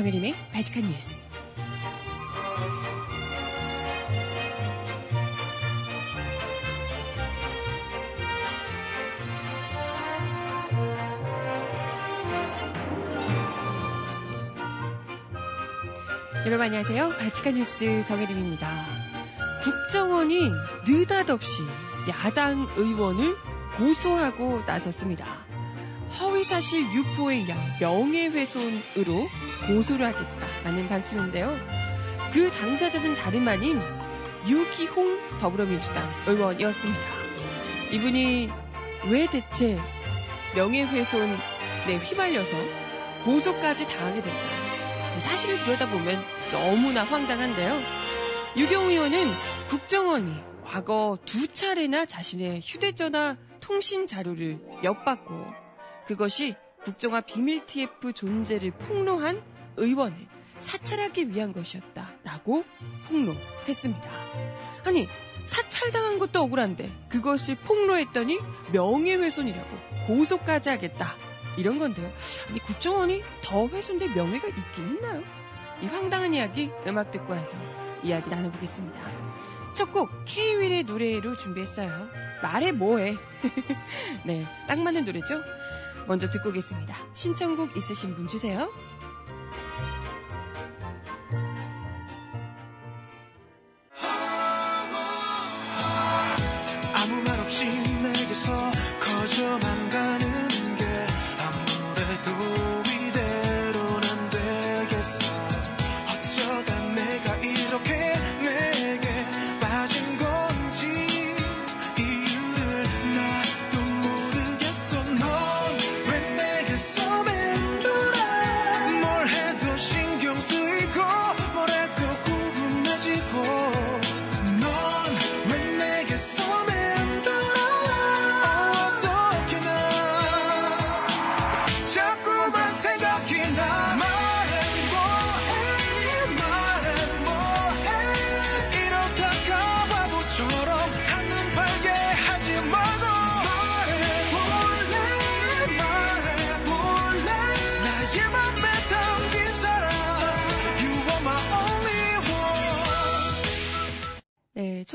정혜림의 바칙한 뉴스. 여러분 안녕하세요. 바칙한 뉴스 정혜림입니다. 국정원이 느닷없이 야당 의원을 고소하고 나섰습니다. 허위사실 유포에 의한 명예훼손으로 고소를 하겠다라는 방침인데요. 그 당사자는 다름 아닌 유기홍 더불어민주당 의원이었습니다. 이분이 왜 대체 명예훼손에 휘말려서 고소까지 당하게 됐다. 사실을 들여다보면 너무나 황당한데요. 유경 의원은 국정원이 과거 두 차례나 자신의 휴대전화 통신 자료를 엿받고 그것이 국정화 비밀 TF 존재를 폭로한 의원을 사찰하기 위한 것이었다라고 폭로했습니다. 아니 사찰당한 것도 억울한데 그것을 폭로했더니 명예훼손이라고 고소까지 하겠다 이런 건데요. 아니 국정원이 더 훼손될 명예가 있긴 있나요? 이 황당한 이야기 음악 듣고 와서 이야기 나눠보겠습니다. 첫곡 K-윌의 노래로 준비했어요. 말해 뭐해. 네, 딱 맞는 노래죠? 먼저 듣고 오겠습니다. 신청곡 있으신 분 주세요.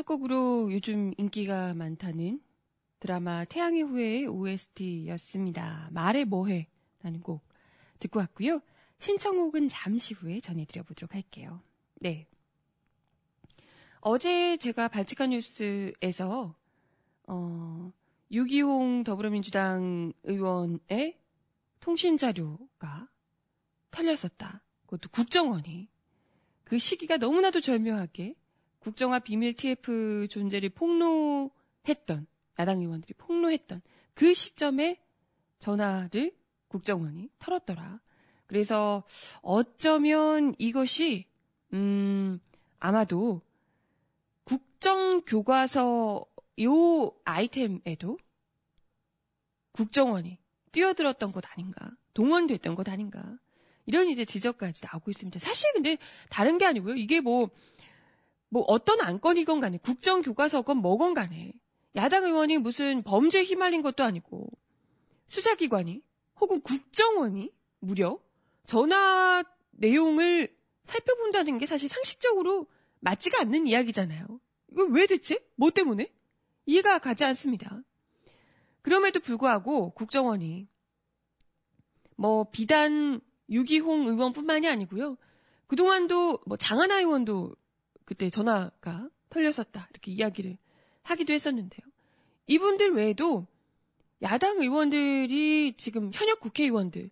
첫 곡으로 요즘 인기가 많다는 드라마 태양의 후예의 OST였습니다. 말해 뭐해 라는 곡 듣고 왔고요. 신청곡은 잠시 후에 전해드려 보도록 할게요. 네. 어제 제가 발칙한 뉴스에서 어, 유기홍 더불어민주당 의원의 통신 자료가 털렸었다. 그것도 국정원이 그 시기가 너무나도 절묘하게 국정화 비밀 TF 존재를 폭로했던 야당 의원들이 폭로했던 그 시점에 전화를 국정원이 털었더라. 그래서 어쩌면 이것이 음 아마도 국정 교과서 요 아이템에도 국정원이 뛰어들었던 것 아닌가, 동원됐던 것 아닌가, 이런 이제 지적까지 나오고 있습니다. 사실 근데 다른 게 아니고요. 이게 뭐, 뭐 어떤 안건이건 간에, 국정 교과서건 뭐건 간에, 야당 의원이 무슨 범죄에 휘말린 것도 아니고, 수사기관이, 혹은 국정원이 무려 전화 내용을 살펴본다는 게 사실 상식적으로 맞지가 않는 이야기잖아요. 이거 왜 대체? 뭐 때문에? 이해가 가지 않습니다. 그럼에도 불구하고 국정원이 뭐 비단 유기홍 의원뿐만이 아니고요. 그동안도 뭐 장하나 의원도 그때 전화가 털렸었다. 이렇게 이야기를 하기도 했었는데요. 이분들 외에도 야당 의원들이 지금 현역 국회의원들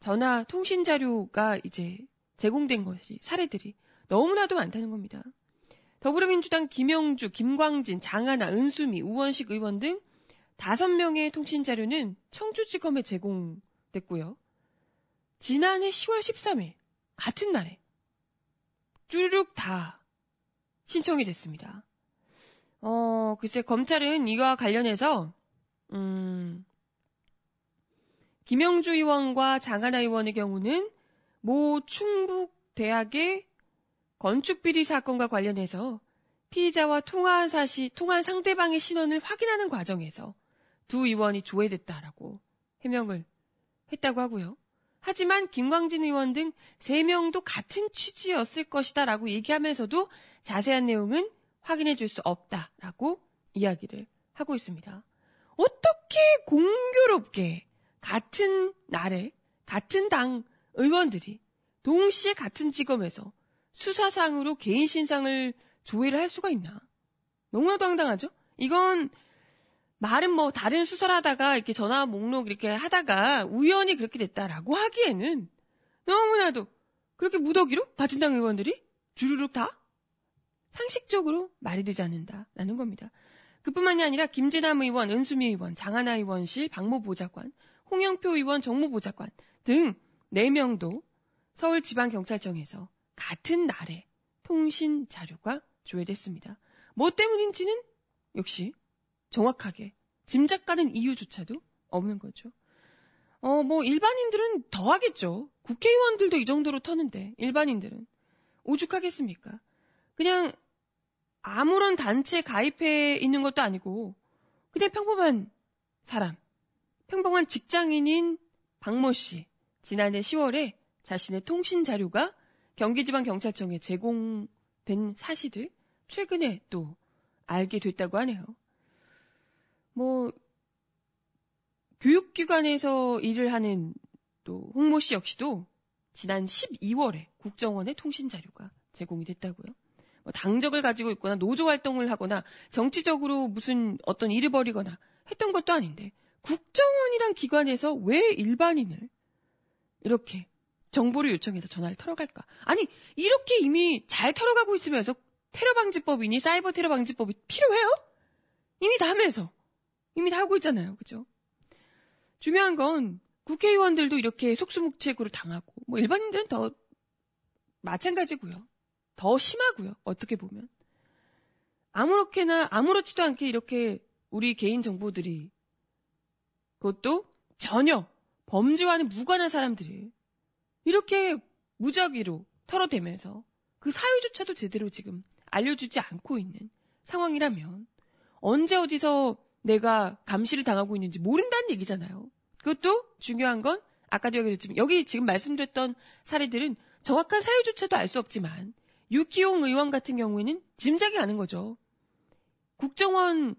전화 통신 자료가 이제 제공된 것이 사례들이 너무나도 많다는 겁니다. 더불어민주당 김영주, 김광진, 장하나, 은수미, 우원식 의원 등 다섯 명의 통신 자료는 청주지검에 제공됐고요. 지난해 10월 13일 같은 날에 쭈르륵 다 신청이 됐습니다. 어, 글쎄 검찰은 이와 관련해서 음, 김영주 의원과 장하나 의원의 경우는 모 충북 대학의 건축비리 사건과 관련해서 피의자와 통화한 사실, 통화한 상대방의 신원을 확인하는 과정에서 두 의원이 조회됐다라고 해명을 했다고 하고요. 하지만 김광진 의원 등 3명도 같은 취지였을 것이다 라고 얘기하면서도 자세한 내용은 확인해 줄 수 없다라고 이야기를 하고 있습니다. 어떻게 공교롭게 같은 날에 같은 당 의원들이 동시에 같은 직업에서 수사상으로 개인 신상을 조회를 할 수가 있나? 너무나도 황당하죠? 이건 말은 뭐 다른 수사를 하다가 이렇게 전화 목록 이렇게 하다가 우연히 그렇게 됐다라고 하기에는 너무나도 그렇게 무더기로 같은 당 의원들이 주르륵 다 상식적으로 말이 되지 않는다라는 겁니다. 그뿐만이 아니라 김재남 의원, 은수미 의원, 장하나 의원실, 박모 보좌관, 홍영표 의원, 정무 보좌관 등 4명도 서울지방경찰청에서 같은 날에 통신 자료가 조회됐습니다. 뭐 때문인지는 역시 정확하게 짐작 가는 이유조차도 없는 거죠. 어, 뭐 일반인들은 더 하겠죠. 국회의원들도 이 정도로 터는데 일반인들은 오죽하겠습니까? 그냥 아무런 단체에 가입해 있는 것도 아니고 그냥 평범한 사람, 평범한 직장인인 박모 씨 지난해 10월에 자신의 통신 자료가 경기지방경찰청에 제공된 사실을 최근에 또 알게 됐다고 하네요. 뭐 교육기관에서 일을 하는 또 홍모 씨 역시도 지난 12월에 국정원의 통신 자료가 제공이 됐다고요. 뭐 당적을 가지고 있거나 노조 활동을 하거나 정치적으로 무슨 어떤 일을 벌이거나 했던 것도 아닌데 국정원이란 기관에서 왜 일반인을 이렇게 정보를 요청해서 전화를 털어갈까? 아니 이렇게 이미 잘 털어가고 있으면서 테러 방지법이니 사이버 테러 방지법이 필요해요? 이미 다 하면서 이미 다 하고 있잖아요, 그죠? 중요한 건 국회의원들도 이렇게 속수무책으로 당하고 뭐 일반인들은 더 마찬가지고요. 더 심하고요. 어떻게 보면 아무렇게나 아무렇지도 않게 이렇게 우리 개인 정보들이 그것도 전혀 범죄와는 무관한 사람들이 이렇게 무작위로 털어대면서 그 사유조차도 제대로 지금 알려주지 않고 있는 상황이라면 언제 어디서 내가 감시를 당하고 있는지 모른다는 얘기잖아요. 그것도 중요한 건 아까도 얘기했지만 여기 지금 말씀드렸던 사례들은 정확한 사유조차도 알 수 없지만 유기용 의원 같은 경우에는 짐작이 가는 거죠. 국정원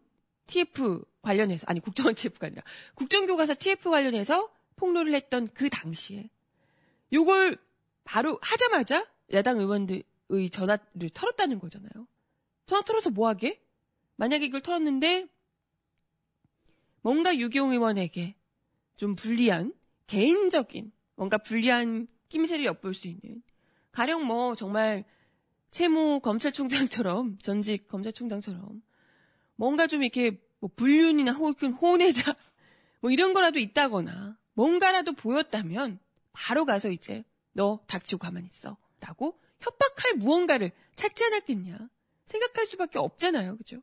TF 관련해서 아니 국정원 TF가 아니라 국정교과서 TF 관련해서 폭로를 했던 그 당시에 요걸 바로 하자마자 야당 의원들의 전화를 털었다는 거잖아요. 전화 털어서 뭐 하게? 만약에 이걸 털었는데 뭔가 유기용 의원에게 좀 불리한 개인적인 뭔가 불리한 낌새를 엿볼 수 있는 가령 뭐 정말 채모 검찰총장처럼 전직 검찰총장처럼 뭔가 좀 이렇게 뭐 불륜이나 혹은 혼외자 뭐 이런 거라도 있다거나 뭔가라도 보였다면 바로 가서 이제 너 닥치고 가만히 있어 라고 협박할 무언가를 찾지 않았겠냐 생각할 수밖에 없잖아요. 그죠?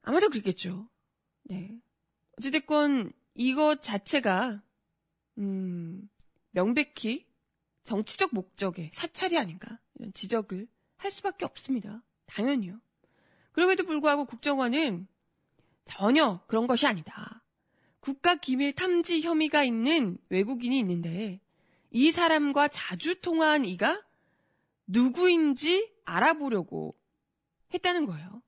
아마도 그렇겠죠. 네. 어찌됐건 이것 자체가 음 명백히 정치적 목적의 사찰이 아닌가 이런 지적을 할 수밖에 없습니다. 당연히요. 그럼에도 불구하고 국정원은 전혀 그런 것이 아니다. 국가 기밀 탐지 혐의가 있는 외국인이 있는데 이 사람과 자주 통화한 이가 누구인지 알아보려고 했다는 거예요.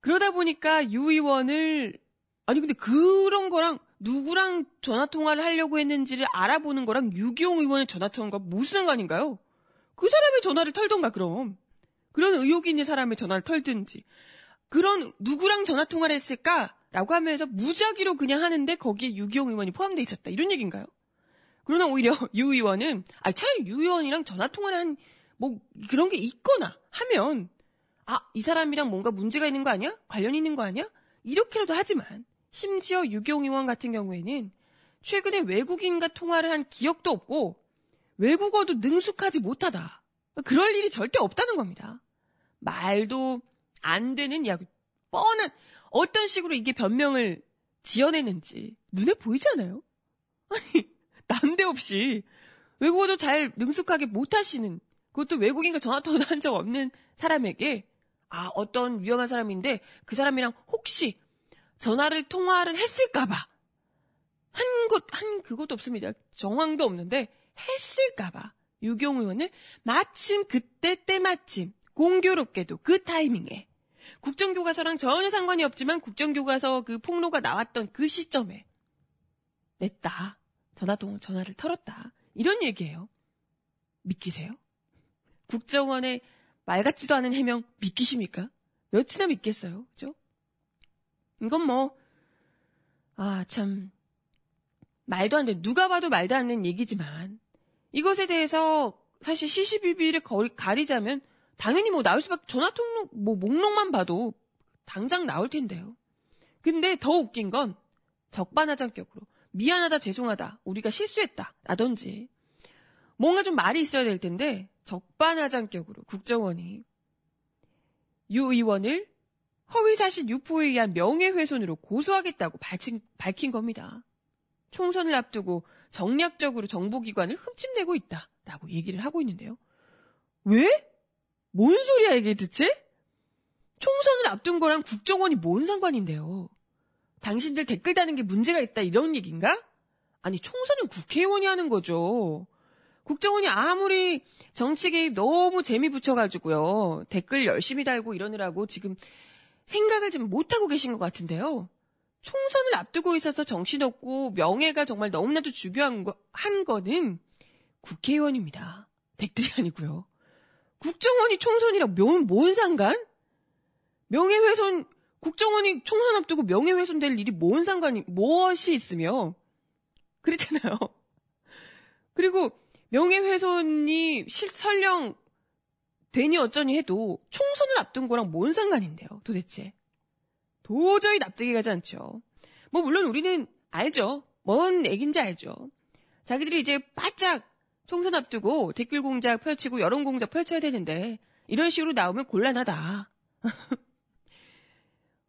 그러다 보니까 유 의원을 아니 근데 그런 거랑 누구랑 전화 통화를 하려고 했는지를 알아보는 거랑 유기용 의원의 전화 통화가 무슨 상관인가요? 그 사람의 전화를 털던가 그럼 그런 의혹이 있는 사람의 전화를 털든지 그런 누구랑 전화 통화를 했을까라고 하면서 무작위로 그냥 하는데 거기에 유기용 의원이 포함되어 있었다 이런 얘기인가요? 그러나 오히려 유 의원은 아 차라리 유 의원이랑 전화 통화를 한 뭐 그런 게 있거나 하면 아 이 사람이랑 뭔가 문제가 있는 거 아니야? 관련 있는 거 아니야? 이렇게라도 하지만 심지어 유경 의원 같은 경우에는 최근에 외국인과 통화를 한 기억도 없고 외국어도 능숙하지 못하다. 그럴 일이 절대 없다는 겁니다. 말도 안 되는 이야기. 뻔한 어떤 식으로 이게 변명을 지어내는지 눈에 보이잖아요. 아니 난데없이 외국어도 잘 능숙하게 못하시는 그것도 외국인과 전화통화도 한 적 없는 사람에게 아 어떤 위험한 사람인데 그 사람이랑 혹시 전화를 통화를 했을까봐 한 것, 한 그것도 없습니다. 정황도 없는데 했을까봐 유경 의원을 마침 그때 때마침 공교롭게도 그 타이밍에 국정교과서랑 전혀 상관이 없지만 국정교과서 그 폭로가 나왔던 그 시점에 냈다. 전화통 전화를 털었다. 이런 얘기예요. 믿기세요? 국정원의 말 같지도 않은 해명 믿기십니까? 몇이나 믿겠어요. 그죠? 이건 뭐, 아, 참, 말도 안 돼. 누가 봐도 말도 안 되는 얘기지만, 이것에 대해서 사실 CCBB를 가리자면, 당연히 뭐 나올 수밖에, 전화 통로, 뭐 목록만 봐도 당장 나올 텐데요. 근데 더 웃긴 건, 적반하장격으로, 미안하다, 죄송하다, 우리가 실수했다, 라든지, 뭔가 좀 말이 있어야 될 텐데, 적반하장격으로 국정원이 유 의원을 허위사실 유포에 의한 명예훼손으로 고소하겠다고 밝힌, 밝힌 겁니다. 총선을 앞두고 정략적으로 정보기관을 흠집내고 있다라고 얘기를 하고 있는데요. 왜? 뭔 소리야 이게 대체? 총선을 앞둔 거랑 국정원이 뭔 상관인데요? 당신들 댓글 다는 게 문제가 있다 이런 얘기인가? 아니 총선은 국회의원이 하는 거죠. 국정원이 아무리 정치 개입 너무 재미 붙여가지고요. 댓글 열심히 달고 이러느라고 지금 생각을 좀 못하고 계신 것 같은데요. 총선을 앞두고 있어서 정신없고 명예가 정말 너무나도 중요한 거, 한 거는 국회의원입니다. 댁들이 아니고요. 국정원이 총선이랑 명, 뭔 상관? 명예훼손, 국정원이 총선 앞두고 명예훼손 될 일이 뭔 상관이, 무엇이 있으며, 그랬잖아요. 그리고 명예훼손이 실, 설령 되니 어쩌니 해도 총선을 앞둔 거랑 뭔 상관인데요, 도대체. 도저히 납득이 가지 않죠. 뭐, 물론 우리는 알죠. 뭔 얘긴지 알죠. 자기들이 이제 바짝 총선 앞두고 댓글 공작 펼치고 여론 공작 펼쳐야 되는데, 이런 식으로 나오면 곤란하다.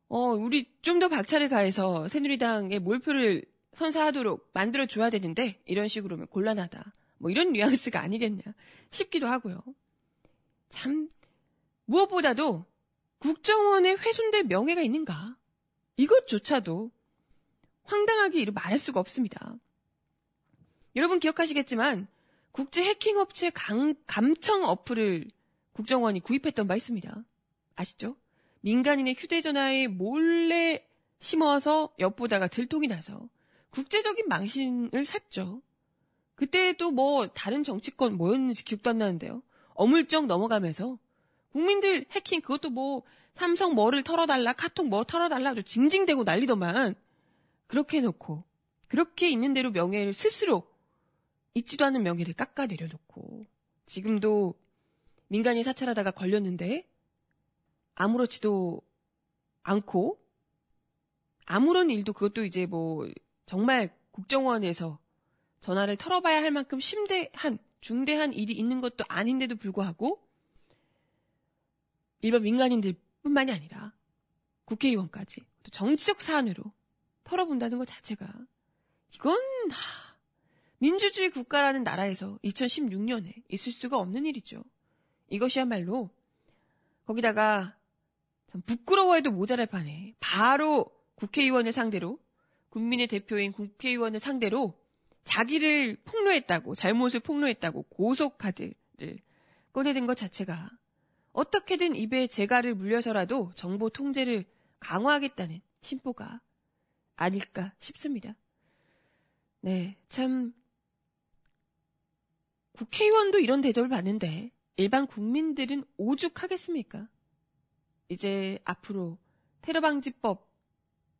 어, 우리 좀 더 박차를 가해서 새누리당의 몰표를 선사하도록 만들어줘야 되는데, 이런 식으로 하면 곤란하다. 뭐 이런 뉘앙스가 아니겠냐 싶기도 하고요. 참, 무엇보다도 국정원에 훼손될 명예가 있는가? 이것조차도 황당하게 말할 수가 없습니다. 여러분 기억하시겠지만 국제 해킹 업체 강, 감청 어플을 국정원이 구입했던 바 있습니다. 아시죠? 민간인의 휴대전화에 몰래 심어서 엿보다가 들통이 나서 국제적인 망신을 샀죠. 그때도 뭐 다른 정치권 뭐였는지 기억도 안 나는데요. 어물쩍 넘어가면서 국민들 해킹 그것도 뭐 삼성 뭐를 털어달라 카톡 뭐 털어달라 아주 징징대고 난리더만. 그렇게 해놓고 그렇게 있는 대로 명예를 스스로 있지도 않은 명예를 깎아 내려 놓고 지금도 민간인 사찰하다가 걸렸는데 아무렇지도 않고 아무런 일도 그것도 이제 뭐 정말 국정원에서 전화를 털어봐야 할 만큼 심대한, 중대한 일이 있는 것도 아닌데도 불구하고 일반 민간인들 뿐만이 아니라 국회의원까지 또 정치적 사안으로 털어본다는 것 자체가 이건 하, 민주주의 국가라는 나라에서 2016년에 있을 수가 없는 일이죠. 이것이야말로 거기다가 참 부끄러워해도 모자랄 판에 바로 국회의원을 상대로 국민의 대표인 국회의원을 상대로 자기를 폭로했다고, 잘못을 폭로했다고 고속 카드를 꺼내든 것 자체가 어떻게든 입에 재갈을 물려서라도 정보 통제를 강화하겠다는 심보가 아닐까 싶습니다. 네, 참, 국회의원도 이런 대접을 받는데 일반 국민들은 오죽하겠습니까? 이제 앞으로 테러방지법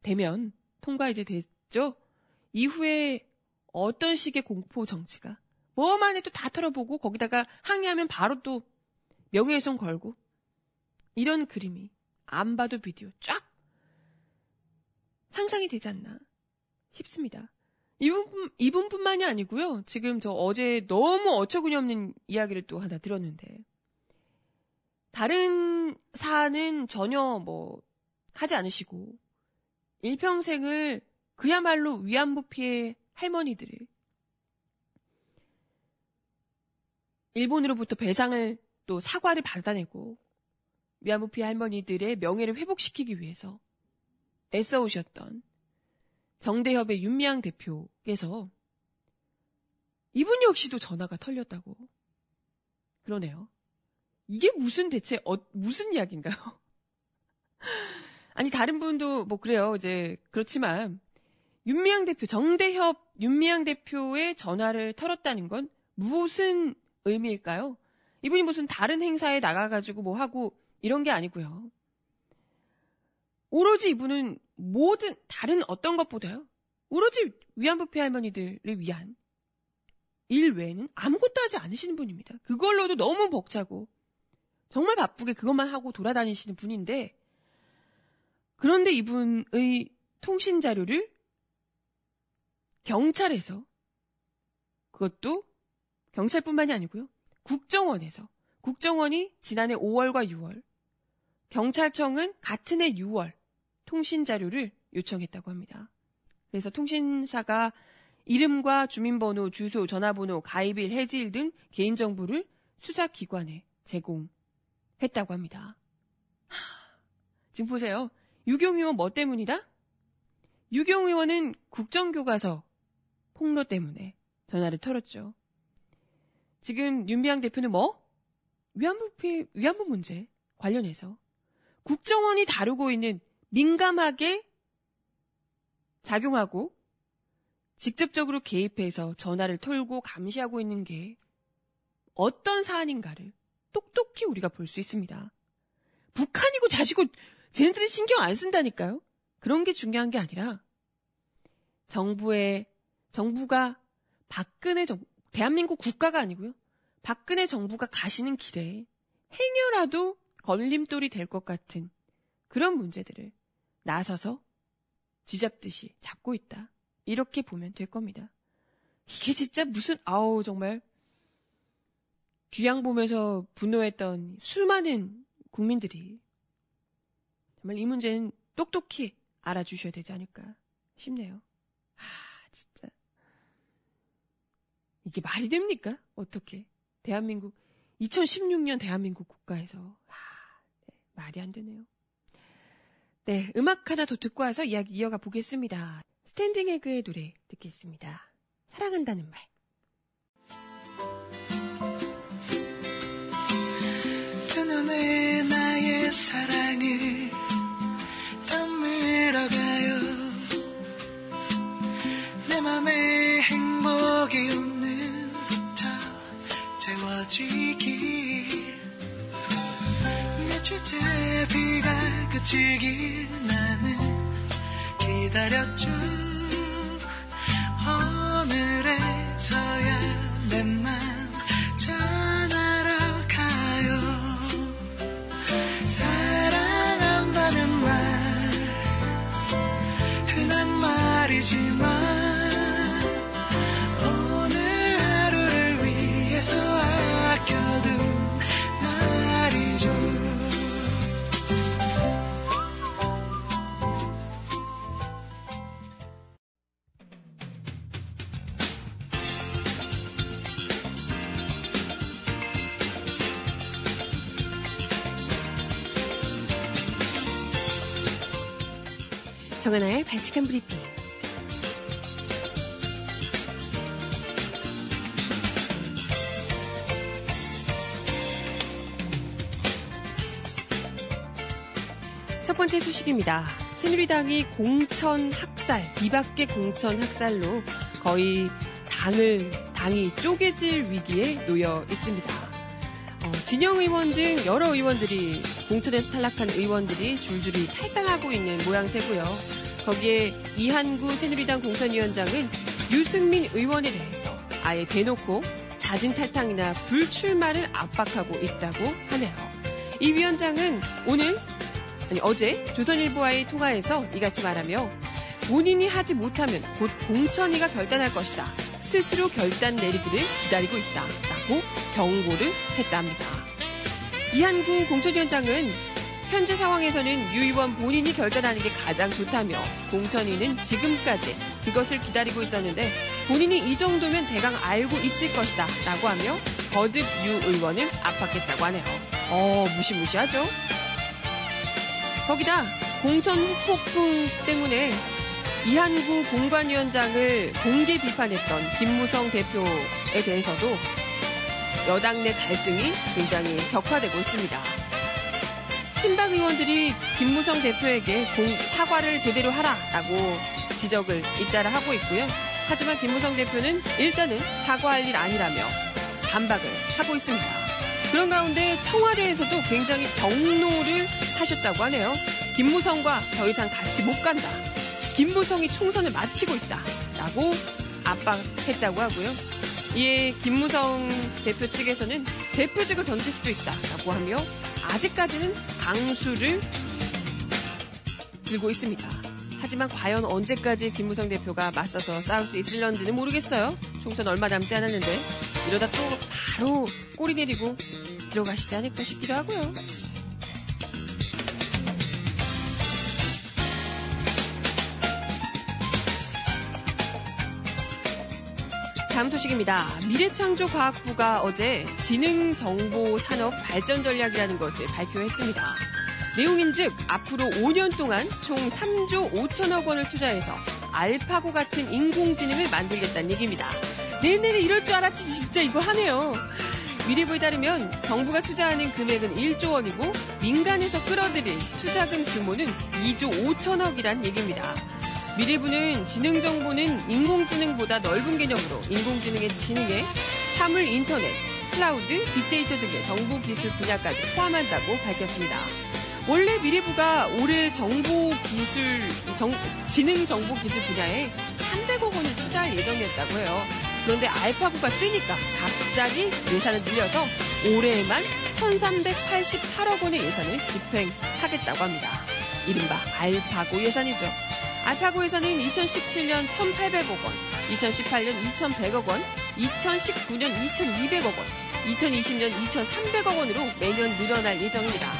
되면 통과 이제 됐죠? 이후에 어떤 식의 공포 정치가 뭐만 해도 다 털어보고 거기다가 항의하면 바로 또 명예훼손 걸고 이런 그림이 안 봐도 비디오 쫙 상상이 되지 않나 싶습니다. 이분, 이분뿐만이 아니고요. 지금 저 어제 너무 어처구니 없는 이야기를 또 하나 들었는데 다른 사안은 전혀 뭐 하지 않으시고 일평생을 그야말로 위안부 피해 할머니들을 일본으로부터 배상을 또 사과를 받아내고 위안부 피해 할머니들의 명예를 회복시키기 위해서 애써오셨던 정대협의 윤미향 대표께서 이분 역시도 전화가 털렸다고. 그러네요. 이게 무슨 대체 어, 무슨 이야기인가요? 아니 다른 분도 뭐 그래요. 이제 그렇지만 윤미향 대표 정대협 윤미향 대표의 전화를 털었다는 건 무슨 의미일까요? 이분이 무슨 다른 행사에 나가가지고 뭐 하고 이런 게 아니고요. 오로지 이분은 모든 다른 어떤 것보다요. 오로지 위안부패 할머니들을 위한 일 외에는 아무것도 하지 않으시는 분입니다. 그걸로도 너무 벅차고 정말 바쁘게 그것만 하고 돌아다니시는 분인데 그런데 이분의 통신 자료를 경찰에서 그것도 경찰뿐만이 아니고요. 국정원에서 국정원이 지난해 5월과 6월 경찰청은 같은 해 6월 통신 자료를 요청했다고 합니다. 그래서 통신사가 이름과 주민번호, 주소, 전화번호, 가입일, 해지일 등 개인정보를 수사기관에 제공했다고 합니다. 하, 지금 보세요. 유경 의원 뭐 때문이다? 유경 의원은 국정교과서 폭로 때문에 전화를 털었죠. 지금 윤비양 대표는 뭐? 위안부 피 위안부 문제 관련해서 국정원이 다루고 있는 민감하게 작용하고 직접적으로 개입해서 전화를 털고 감시하고 있는 게 어떤 사안인가를 똑똑히 우리가 볼 수 있습니다. 북한이고 자시고 쟤네들은 신경 안 쓴다니까요. 그런 게 중요한 게 아니라 정부의 정부가 박근혜 정 대한민국 국가가 아니고요. 박근혜 정부가 가시는 길에 행여라도 걸림돌이 될 것 같은 그런 문제들을 나서서 쥐잡듯이 잡고 있다. 이렇게 보면 될 겁니다. 이게 진짜 무슨 아우 정말 귀양 보면서 분노했던 수많은 국민들이 정말 이 문제는 똑똑히 알아주셔야 되지 않을까 싶네요. 아 진짜 이게 말이 됩니까? 어떻게 대한민국 2016년 대한민국 국가에서 아, 네, 말이 안 되네요. 네, 음악 하나 더 듣고 와서 이야기 이어가 보겠습니다. 스탠딩 에그의 노래 듣겠습니다. 사랑한다는 말. 두 눈에 나의 사랑을 떠밀어가요 내 맘에 행복이 오늘부터 채워지길 며칠째 비가 그치길 나는 기다렸죠 정하나의 발칙한 브리핑. 첫 번째 소식입니다. 새누리당이 공천 학살, 비박계 공천 학살로 거의 당을, 당이 쪼개질 위기에 놓여 있습니다. 어, 진영 의원 등 여러 의원들이 공천에서 탈락한 의원들이 줄줄이 탈당하고 있는 모양새고요. 거기에 이한구 새누리당 공천위원장은 유승민 의원에 대해서 아예 대놓고 자진 탈당이나 불출마를 압박하고 있다고 하네요. 이 위원장은 오늘 아니 어제 조선일보와의 통화에서 이같이 말하며 본인이 하지 못하면 곧 공천위가 결단할 것이다. 스스로 결단 내리기를 기다리고 있다. 라고 경고를 했답니다. 이한구 공천위원장은 현재 상황에서는 유 의원 본인이 결단하는 게 가장 좋다며 공천위는 지금까지 그것을 기다리고 있었는데 본인이 이 정도면 대강 알고 있을 것이다 라고 하며 거듭 유 의원을 압박했다고 하네요. 어 무시무시하죠? 거기다 공천 후폭풍 때문에 이한구 공관위원장을 공개 비판했던 김무성 대표에 대해서도 여당 내 갈등이 굉장히 격화되고 있습니다. 친박 의원들이 김무성 대표에게 공, 사과를 제대로 하라라고 지적을 잇따라 하고 있고요. 하지만 김무성 대표는 일단은 사과할 일 아니라며 반박을 하고 있습니다. 그런 가운데 청와대에서도 굉장히 경로를 하셨다고 하네요. 김무성과 더 이상 같이 못 간다. 김무성이 총선을 마치고 있다. 라고 압박했다고 하고요. 이에 김무성 대표 측에서는 대표직을 던질 수도 있다. 라고 하며 아직까지는 강수를 들고 있습니다. 하지만 과연 언제까지 김무성 대표가 맞서서 싸울 수 있을런지는 모르겠어요. 총선 얼마 남지 않았는데 이러다 또 바로 꼬리 내리고 들어가시지 않을까 싶기도 하고요. 다음 소식입니다. 미래창조과학부가 어제 지능정보산업발전전략이라는 것을 발표했습니다. 내용인즉 앞으로 5년 동안 총 3조 5천억 원을 투자해서 알파고 같은 인공지능을 만들겠다는 얘기입니다. 내내내 이럴 줄 알았지 진짜 이거 하네요. 미래부에 따르면 정부가 투자하는 금액은 1조 원이고 민간에서 끌어들일 투자금 규모는 2조 5천억이란 얘기입니다. 미래부는 지능 정보는 인공지능보다 넓은 개념으로 인공지능의 지능에 사물 인터넷, 클라우드, 빅데이터 등의 정보 기술 분야까지 포함한다고 밝혔습니다. 원래 미래부가 올해 정보 기술, 정, 지능 정보 기술 분야에 300억 원을 투자할 예정이었다고 해요. 그런데 알파고가 뜨니까 갑자기 예산을 늘려서 올해에만 1388억 원의 예산을 집행하겠다고 합니다. 이른바 알파고 예산이죠. 알파고에서는 2017년 1,800억 원, 2018년 2,100억 원, 2019년 2,200억 원, 2020년 2,300억 원으로 매년 늘어날 예정입니다.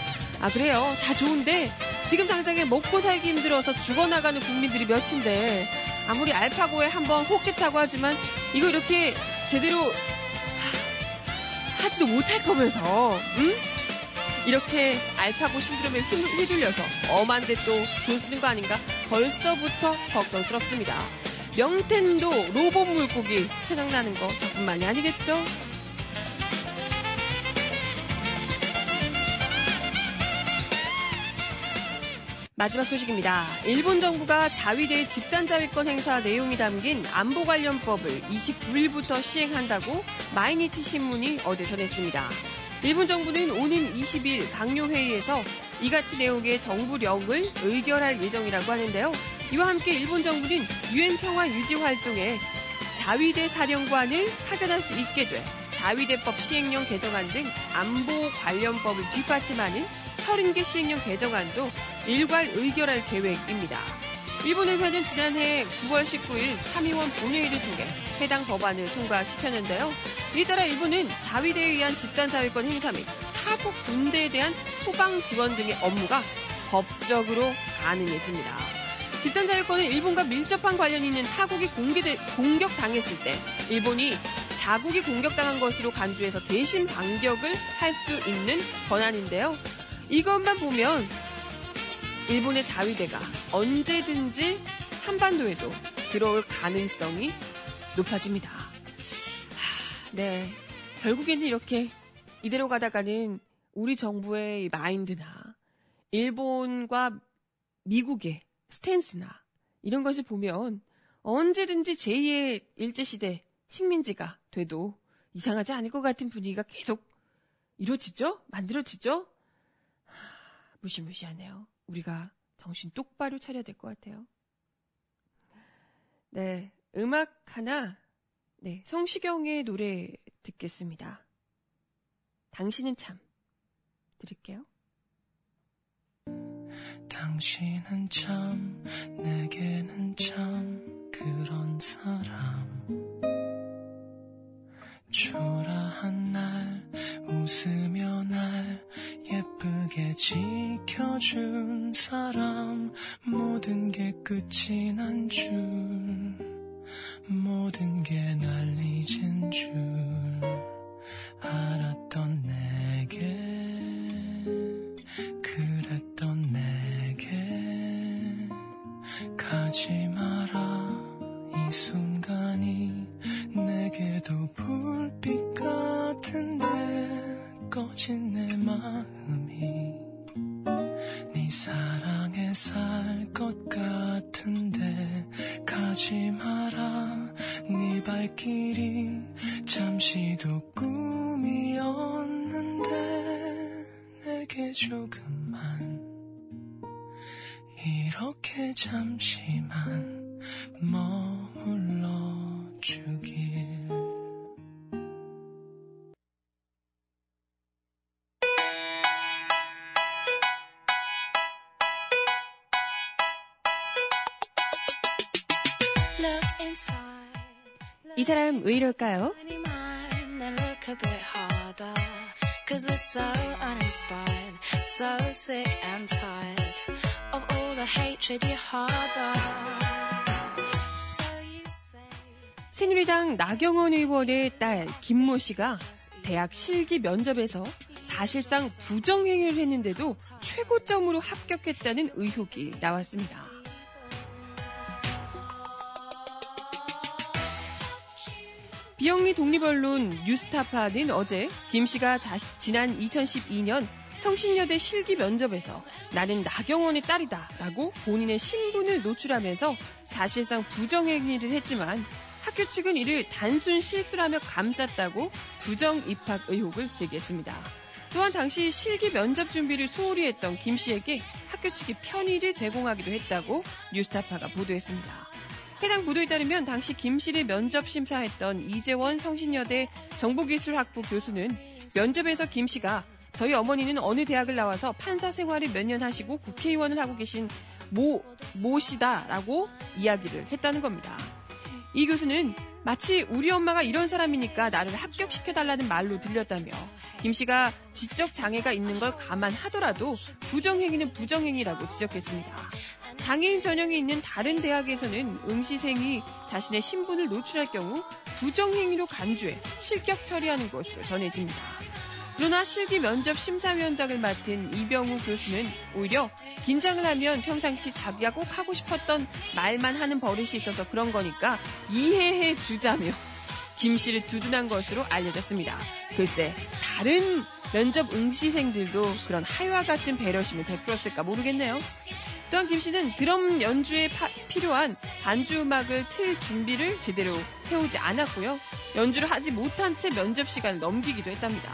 아 그래요? 다 좋은데 지금 당장에 먹고 살기 힘들어서 죽어나가는 국민들이 몇인데 아무리 알파고에 한번 혹겠다고 하지만 이거 이렇게 제대로 하 지도 못할 거면서 응? 이렇게 알파고 신드롬에 휘둘려서 엄한데 또 돈 쓰는 거 아닌가? 벌써부터 걱정스럽습니다. 명텐도 로봇 물고기 생각나는 거 저뿐만이 아니겠죠? 마지막 소식입니다. 일본 정부가 자위대 집단 자위권 행사 내용이 담긴 안보 관련법을 29일부터 시행한다고 마이니치 신문이 어제 전했습니다. 일본 정부는 오는 20일 강요회의에서 이 같은 내용의 정부령을 의결할 예정이라고 하는데요. 이와 함께 일본 정부는 유엔 평화 유지 활동에 자위대 사령관을 파견할 수 있게 돼 자위대법 시행령 개정안 등 안보 관련법을 뒷받침하는 30개 시행령 개정안도 일괄 의결할 계획입니다. 일본 의회는 지난해 9월 19일 참의원 본회의를 통해 해당 법안을 통과시켰는데요. 이에 따라 일본은 자위대에 의한 집단 자위권 행사 및 타국 군대에 대한 후방 지원 등의 업무가 법적으로 가능해집니다. 집단 자위권은 일본과 밀접한 관련이 있는 타국이 공개되, 공격당했을 때 일본이 자국이 공격당한 것으로 간주해서 대신 반격을 할 수 있는 권한인데요. 이것만 보면 일본의 자위대가 언제든지 한반도에도 들어올 가능성이 높아집니다. 하, 네. 결국에는 이렇게 이대로 가다가는 우리 정부의 마인드나 일본과 미국의 스탠스나 이런 것을 보면 언제든지 제2의 일제시대 식민지가 돼도 이상하지 않을 것 같은 분위기가 계속 이루어지죠? 만들어지죠? 하, 무시무시하네요. 우리가 정신 똑바로 차려야 될 것 같아요. 네, 음악 하나, 네, 성시경의 노래 듣겠습니다. 당신은 참. 들을게요. 당신은 참, 내게는 참, 그런 사람. 초라한 날 웃으며 날 예쁘게 지켜준 사람 모든 게 끝이 난 줄 모든 게 날 잊은 줄 알았던 내게 그랬던 내게. 가지 마 또 불빛 같은데 꺼진 내 마음이 네 사랑에 살 것 같은데 가지 마라. 네 발길이 잠시도 꿈이었는데 내게 조금만 이렇게 잠시만 머물러 주길 Look inside. 이 사람 왜 이럴까요? Tiny mind and look a bit harder. Cause we're so uninspired, so sick and tired of all the hatred you harbor. 새누리당 나경원 의원의 딸 김모 씨가 대학 실기 면접에서 사실상 부정행위를 했는데도 최고점으로 합격했다는 의혹이 나왔습니다. 비영리 독립언론 뉴스타파는 어제 김 씨가 자- 지난 2012년 성신여대 실기 면접에서 나는 나경원의 딸이다 라고 본인의 신분을 노출하면서 사실상 부정행위를 했지만 학교 측은 이를 단순 실수라며 감쌌다고 부정 입학 의혹을 제기했습니다. 또한 당시 실기 면접 준비를 소홀히 했던 김 씨에게 학교 측이 편의를 제공하기도 했다고 뉴스타파가 보도했습니다. 해당 보도에 따르면 당시 김 씨를 면접 심사했던 이재원 성신여대 정보기술학부 교수는 면접에서 김 씨가 저희 어머니는 어느 대학을 나와서 판사 생활을 몇 년 하시고 국회의원을 하고 계신 모, 모시다라고 이야기를 했다는 겁니다. 이 교수는 마치 우리 엄마가 이런 사람이니까 나를 합격시켜달라는 말로 들렸다며 김 씨가 지적 장애가 있는 걸 감안하더라도 부정행위는 부정행위라고 지적했습니다. 장애인 전형이 있는 다른 대학에서는 응시생이 자신의 신분을 노출할 경우 부정행위로 간주해 실격 처리하는 것으로 전해집니다. 그러나 실기 면접 심사위원장을 맡은 이병우 교수는 오히려 긴장을 하면 평상시 자기가 꼭 하고 싶었던 말만 하는 버릇이 있어서 그런 거니까 이해해 주자며 김 씨를 두둔한 것으로 알려졌습니다. 글쎄, 다른 면접 응시생들도 그런 하유와 같은 배려심을 베풀었을까 모르겠네요. 또한 김 씨는 드럼 연주에 파- 필요한 반주 음악을 틀 준비를 제대로 해오지 않았고요. 연주를 하지 못한 채 면접 시간을 넘기기도 했답니다.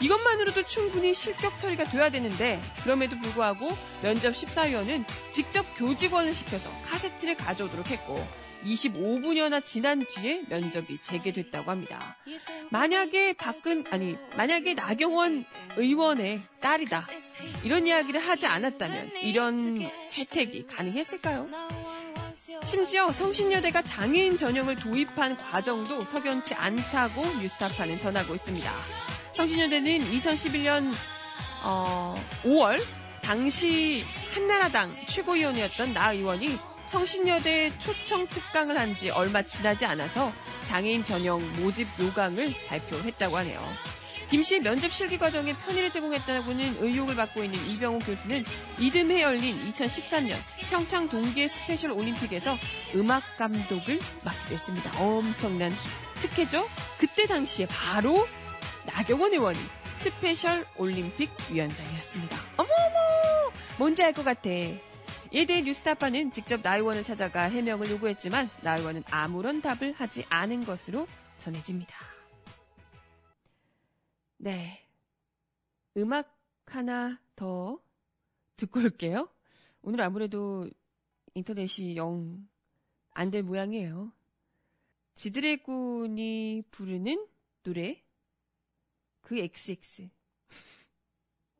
이것만으로도 충분히 실격 처리가 돼야 되는데 그럼에도 불구하고 면접 심사위원은 직접 교직원을 시켜서 카세트를 가져오도록 했고 25분여나 지난 뒤에 면접이 재개됐다고 합니다. 만약에 박근 아니 만약에 나경원 의원의 딸이다 이런 이야기를 하지 않았다면 이런 혜택이 가능했을까요? 심지어 성신여대가 장애인 전형을 도입한 과정도 석연치 않다고 뉴스타파는 전하고 있습니다. 성신여대는 2011년 5월 당시 한나라당 최고위원이었던 나 의원이 성신여대 초청 특강을 한 지 얼마 지나지 않아서 장애인 전형 모집 요강을 발표했다고 하네요. 김 씨의 면접 실기 과정에 편의를 제공했다고는 의혹을 받고 있는 이병호 교수는 이듬해 열린 2013년 평창 동계 스페셜 올림픽에서 음악 감독을 맡기도 했습니다. 엄청난 특혜죠? 그때 당시에 바로 나경원 의원이 스페셜 올림픽 위원장이었습니다. 어머어머! 뭔지 알 것 같아. 대해 뉴스타파는 직접 나 의원을 찾아가 해명을 요구했지만 나 의원은 아무런 답을 하지 않은 것으로 전해집니다. 네. 음악 하나 더 듣고 올게요. 오늘 아무래도 인터넷이 영 안 될 모양이에요. 지드래곤이 부르는 노래 그 XX.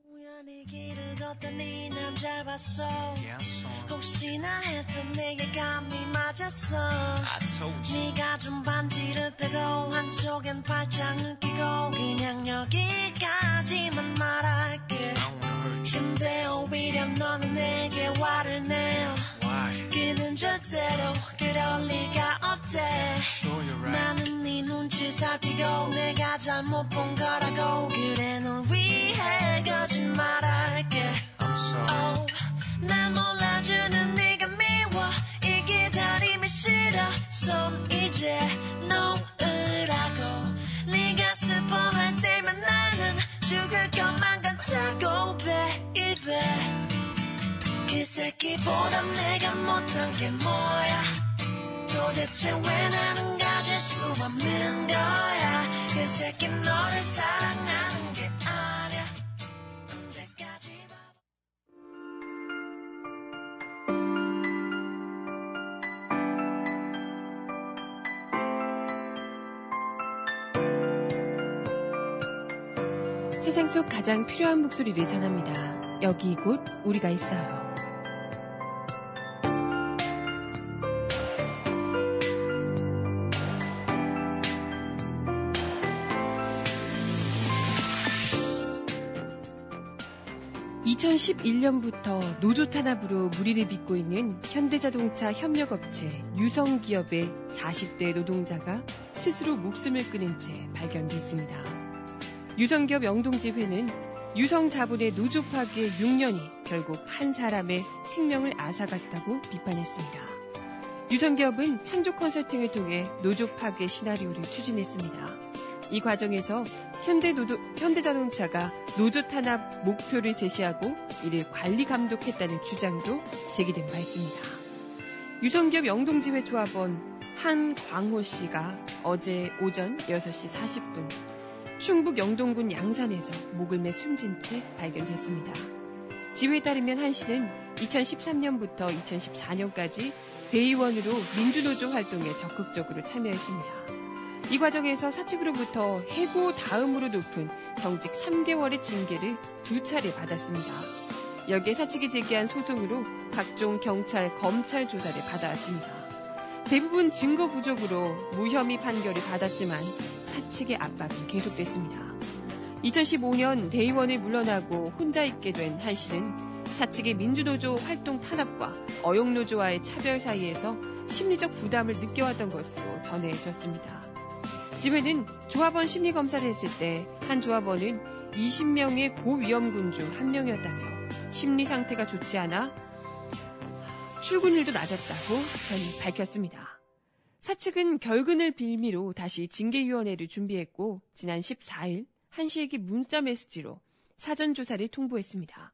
우연히 길을 걷던 네 남잘 봤어. 혹시나 했던 내게 감이 맞았어. 네가 준 반지를 빼고 한쪽엔 팔짱을 끼고 그냥 여기까지만 말할 뒤섞이고 내가 잘못 본 거라고 그래 널 위해 거짓말할게. I'm sorry. Oh, 날 몰라주는 네가 미워. 이 기다림이 싫어. 손 이제 놓으라고. 네가 슬퍼할 때면 나는 죽을 것만 같다고 baby. 그 새끼보다 내가 못한 게 뭐야? 도대체 왜 나는 가질 수 없는 거야 그 새끼 너를 사랑하는 게 아니야 언제까지 봐 세상 속 가장 필요한 목소리를 전합니다. 여기 곧 우리가 있어요. (2011년부터) 노조 탄압으로 무리를 빚고 있는 현대자동차 협력업체 유성기업의 (40대) 노동자가 스스로 목숨을 끊은 채 발견됐습니다. 유성기업 영동지회는 유성자본의 노조 파괴 6년이 결국 한 사람의 생명을 앗아갔다고 비판했습니다. 유성기업은 창조 컨설팅을 통해 노조 파괴 시나리오를 추진했습니다. 이 과정에서 현대자동차가 노조 탄압 목표를 제시하고 이를 관리 감독했다는 주장도 제기된 바 있습니다. 유성기업 영동지회 조합원 한광호 씨가 어제 오전 6시 40분 충북 영동군 양산에서 목을 매 숨진 채 발견됐습니다. 지회에 따르면 한 씨는 2013년부터 2014년까지 대의원으로 민주노조 활동에 적극적으로 참여했습니다. 이 과정에서 사측으로부터 해고 다음으로 높은 정직 3개월의 징계를 두 차례 받았습니다. 여기에 사측이 제기한 소송으로 각종 경찰, 검찰 조사를 받아왔습니다. 대부분 증거 부족으로 무혐의 판결을 받았지만 사측의 압박은 계속됐습니다. 2015년 대의원을 물러나고 혼자 있게 된 한 씨는 사측의 민주노조 활동 탄압과 어용노조와의 차별 사이에서 심리적 부담을 느껴왔던 것으로 전해졌습니다. 지회는 조합원 심리검사를 했을 때 한 조합원은 20명의 고위험군 중 한 명이었다며 심리 상태가 좋지 않아 출근율도 낮았다고 전 밝혔습니다. 사측은 결근을 빌미로 다시 징계위원회를 준비했고 지난 14일 한 씨에게 문자 메시지로 사전 조사를 통보했습니다.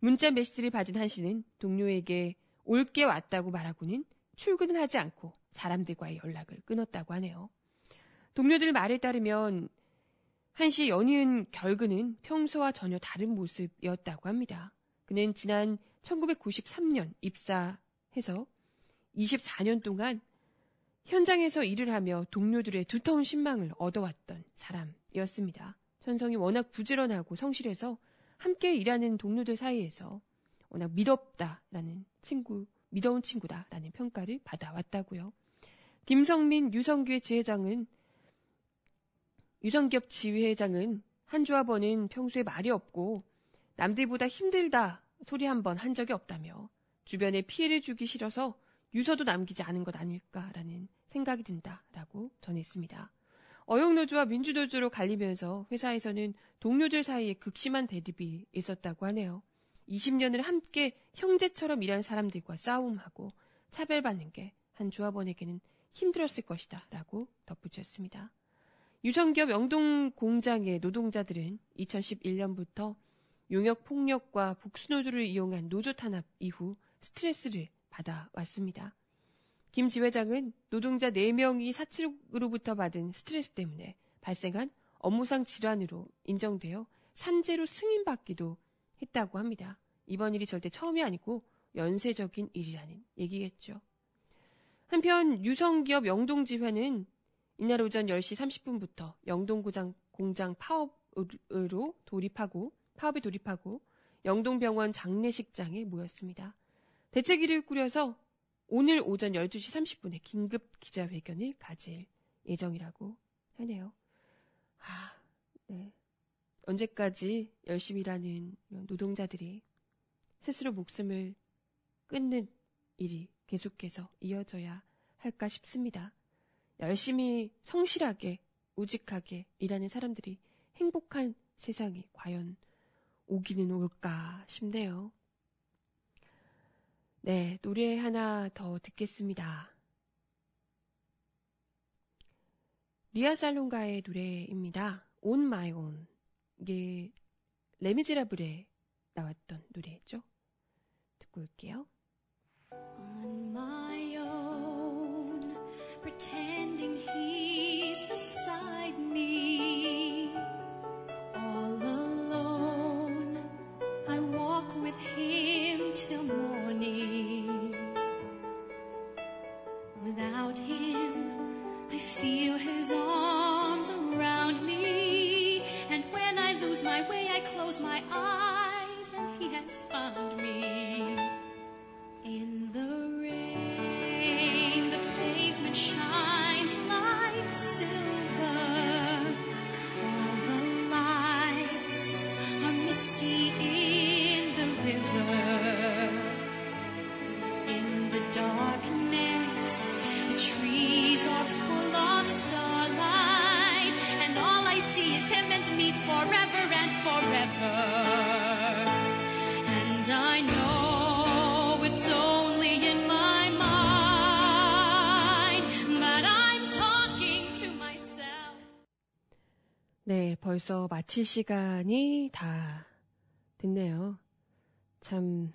문자 메시지를 받은 한 씨는 동료에게 올게 왔다고 말하고는 출근을 하지 않고 사람들과의 연락을 끊었다고 하네요. 동료들 말에 따르면 한 씨의 연이은 결근은 평소와 전혀 다른 모습이었다고 합니다. 그는 지난 1993년 입사해서 24년 동안 현장에서 일을 하며 동료들의 두터운 신망을 얻어왔던 사람이었습니다. 천성이 워낙 부지런하고 성실해서 함께 일하는 동료들 사이에서 워낙 믿었다라는 친구, 믿어온 친구다라는 평가를 받아왔다고요. 김성민 유성규의 지회장은 유성기업 지회장은 한 조합원은 평소에 말이 없고 남들보다 힘들다 소리 한 번 한 적이 없다며 주변에 피해를 주기 싫어서 유서도 남기지 않은 것 아닐까라는 생각이 든다라고 전했습니다. 어용노조와 민주노조로 갈리면서 회사에서는 동료들 사이에 극심한 대립이 있었다고 하네요. 20년을 함께 형제처럼 일한 사람들과 싸움하고 차별받는 게 한 조합원에게는 힘들었을 것이다 라고 덧붙였습니다. 유성기업 영동 공장의 노동자들은 2011년부터 용역 폭력과 복수노조를 이용한 노조 탄압 이후 스트레스를 받아왔습니다. 김 지회장은 노동자 4명이 사측으로부터 받은 스트레스 때문에 발생한 업무상 질환으로 인정되어 산재로 승인받기도 했다고 합니다. 이번 일이 절대 처음이 아니고 연쇄적인 일이라는 얘기겠죠. 한편 유성기업 영동지회는 이날 오전 10시 30분부터 영동구장 공장 파업으로 돌입하고 파업에 돌입하고 영동병원 장례식장에 모였습니다. 대책위를 꾸려서 오늘 오전 12시 30분에 긴급 기자회견을 가질 예정이라고 하네요. 아, 네. 언제까지 열심히 일하는 노동자들이 스스로 목숨을 끊는 일이 계속해서 이어져야 할까 싶습니다. 열심히 성실하게 우직하게 일하는 사람들이 행복한 세상이 과연 오기는 올까 싶네요. 네, 노래 하나 더 듣겠습니다. 리아 살롱가의 노래입니다. On My Own. 이게 레미제라블에 나왔던 노래였죠. 듣고 올게요. on my own, pretending my way, I close my eyes, and he has found me. 벌써 마칠 시간이 다 됐네요. 참,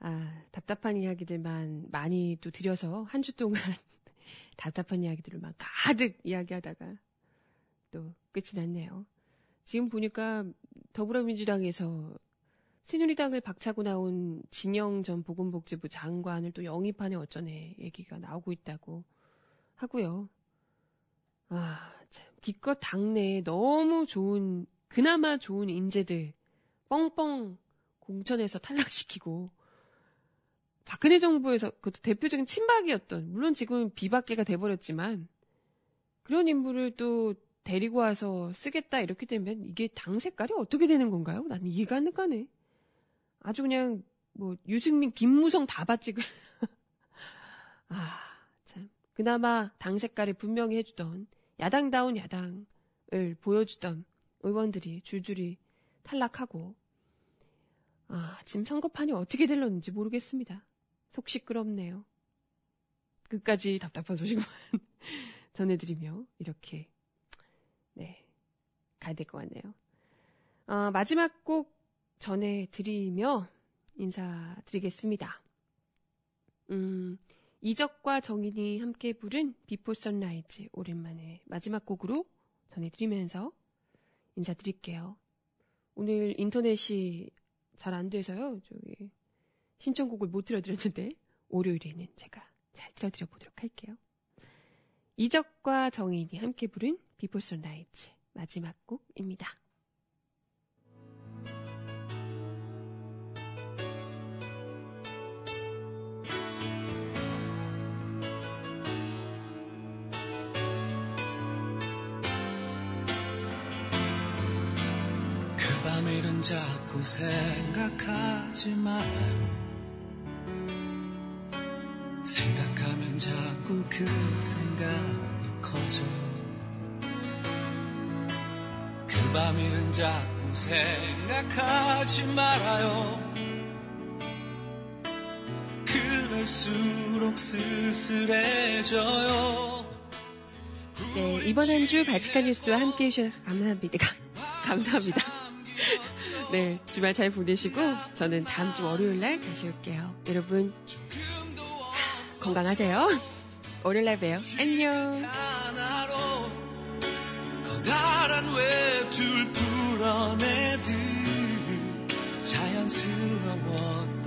아, 답답한 이야기들만 많이 또 드려서 한 주 동안 답답한 이야기들만 가득 이야기하다가 또 끝이 났네요. 지금 보니까 더불어민주당에서 새누리당을 박차고 나온 진영 전 보건복지부 장관을 또 영입하네 어쩌네 얘기가 나오고 있다고 하고요. 아, 참. 기껏 당내에 너무 좋은, 그나마 좋은 인재들 뻥뻥 공천에서 탈락시키고, 박근혜 정부에서 그것도 대표적인 친박이었던, 물론 지금 비박계가 돼버렸지만, 그런 인물을 또 데리고 와서 쓰겠다 이렇게 되면 이게 당 색깔이 어떻게 되는 건가요? 난 이해가 안 가네. 아주 그냥, 뭐, 유승민, 김무성 다. 그. 아, 참. 그나마 당 색깔을 분명히 해주던 야당다운 야당을 보여주던 의원들이 줄줄이 탈락하고, 아, 지금 선거판이 어떻게 될런지 모르겠습니다. 속 시끄럽네요. 끝까지 답답한 소식만 전해드리며, 이렇게, 네, 가야 될 것 같네요. 아, 마지막 곡 전해드리며 인사드리겠습니다. 음, 이적과 정인이 함께 부른 Before Sunrise 오랜만에 마지막 곡으로 전해드리면서 인사드릴게요. 오늘 인터넷이 잘 안 돼서요. 저기 신청곡을 못 들어드렸는데 월요일에는 제가 잘 들어드려 보도록 할게요. 이적과 정인이 함께 부른 Before Sunrise 마지막 곡입니다. 생각하지만 생각하면 자꾸 그 생각이 커져 그 밤일은 자꾸 생각하지 말아요 그럴수록 쓸쓸해져요 네, 이번 한 주 바치카 뉴스와 함께 해주셔서 감사합니다. 감사합니다. 네, 주말 잘 보내시고 저는 다음 주 월요일 날 다시 올게요. 여러분 건강하세요. 월요일 날 봬요. 안녕. 자연스러워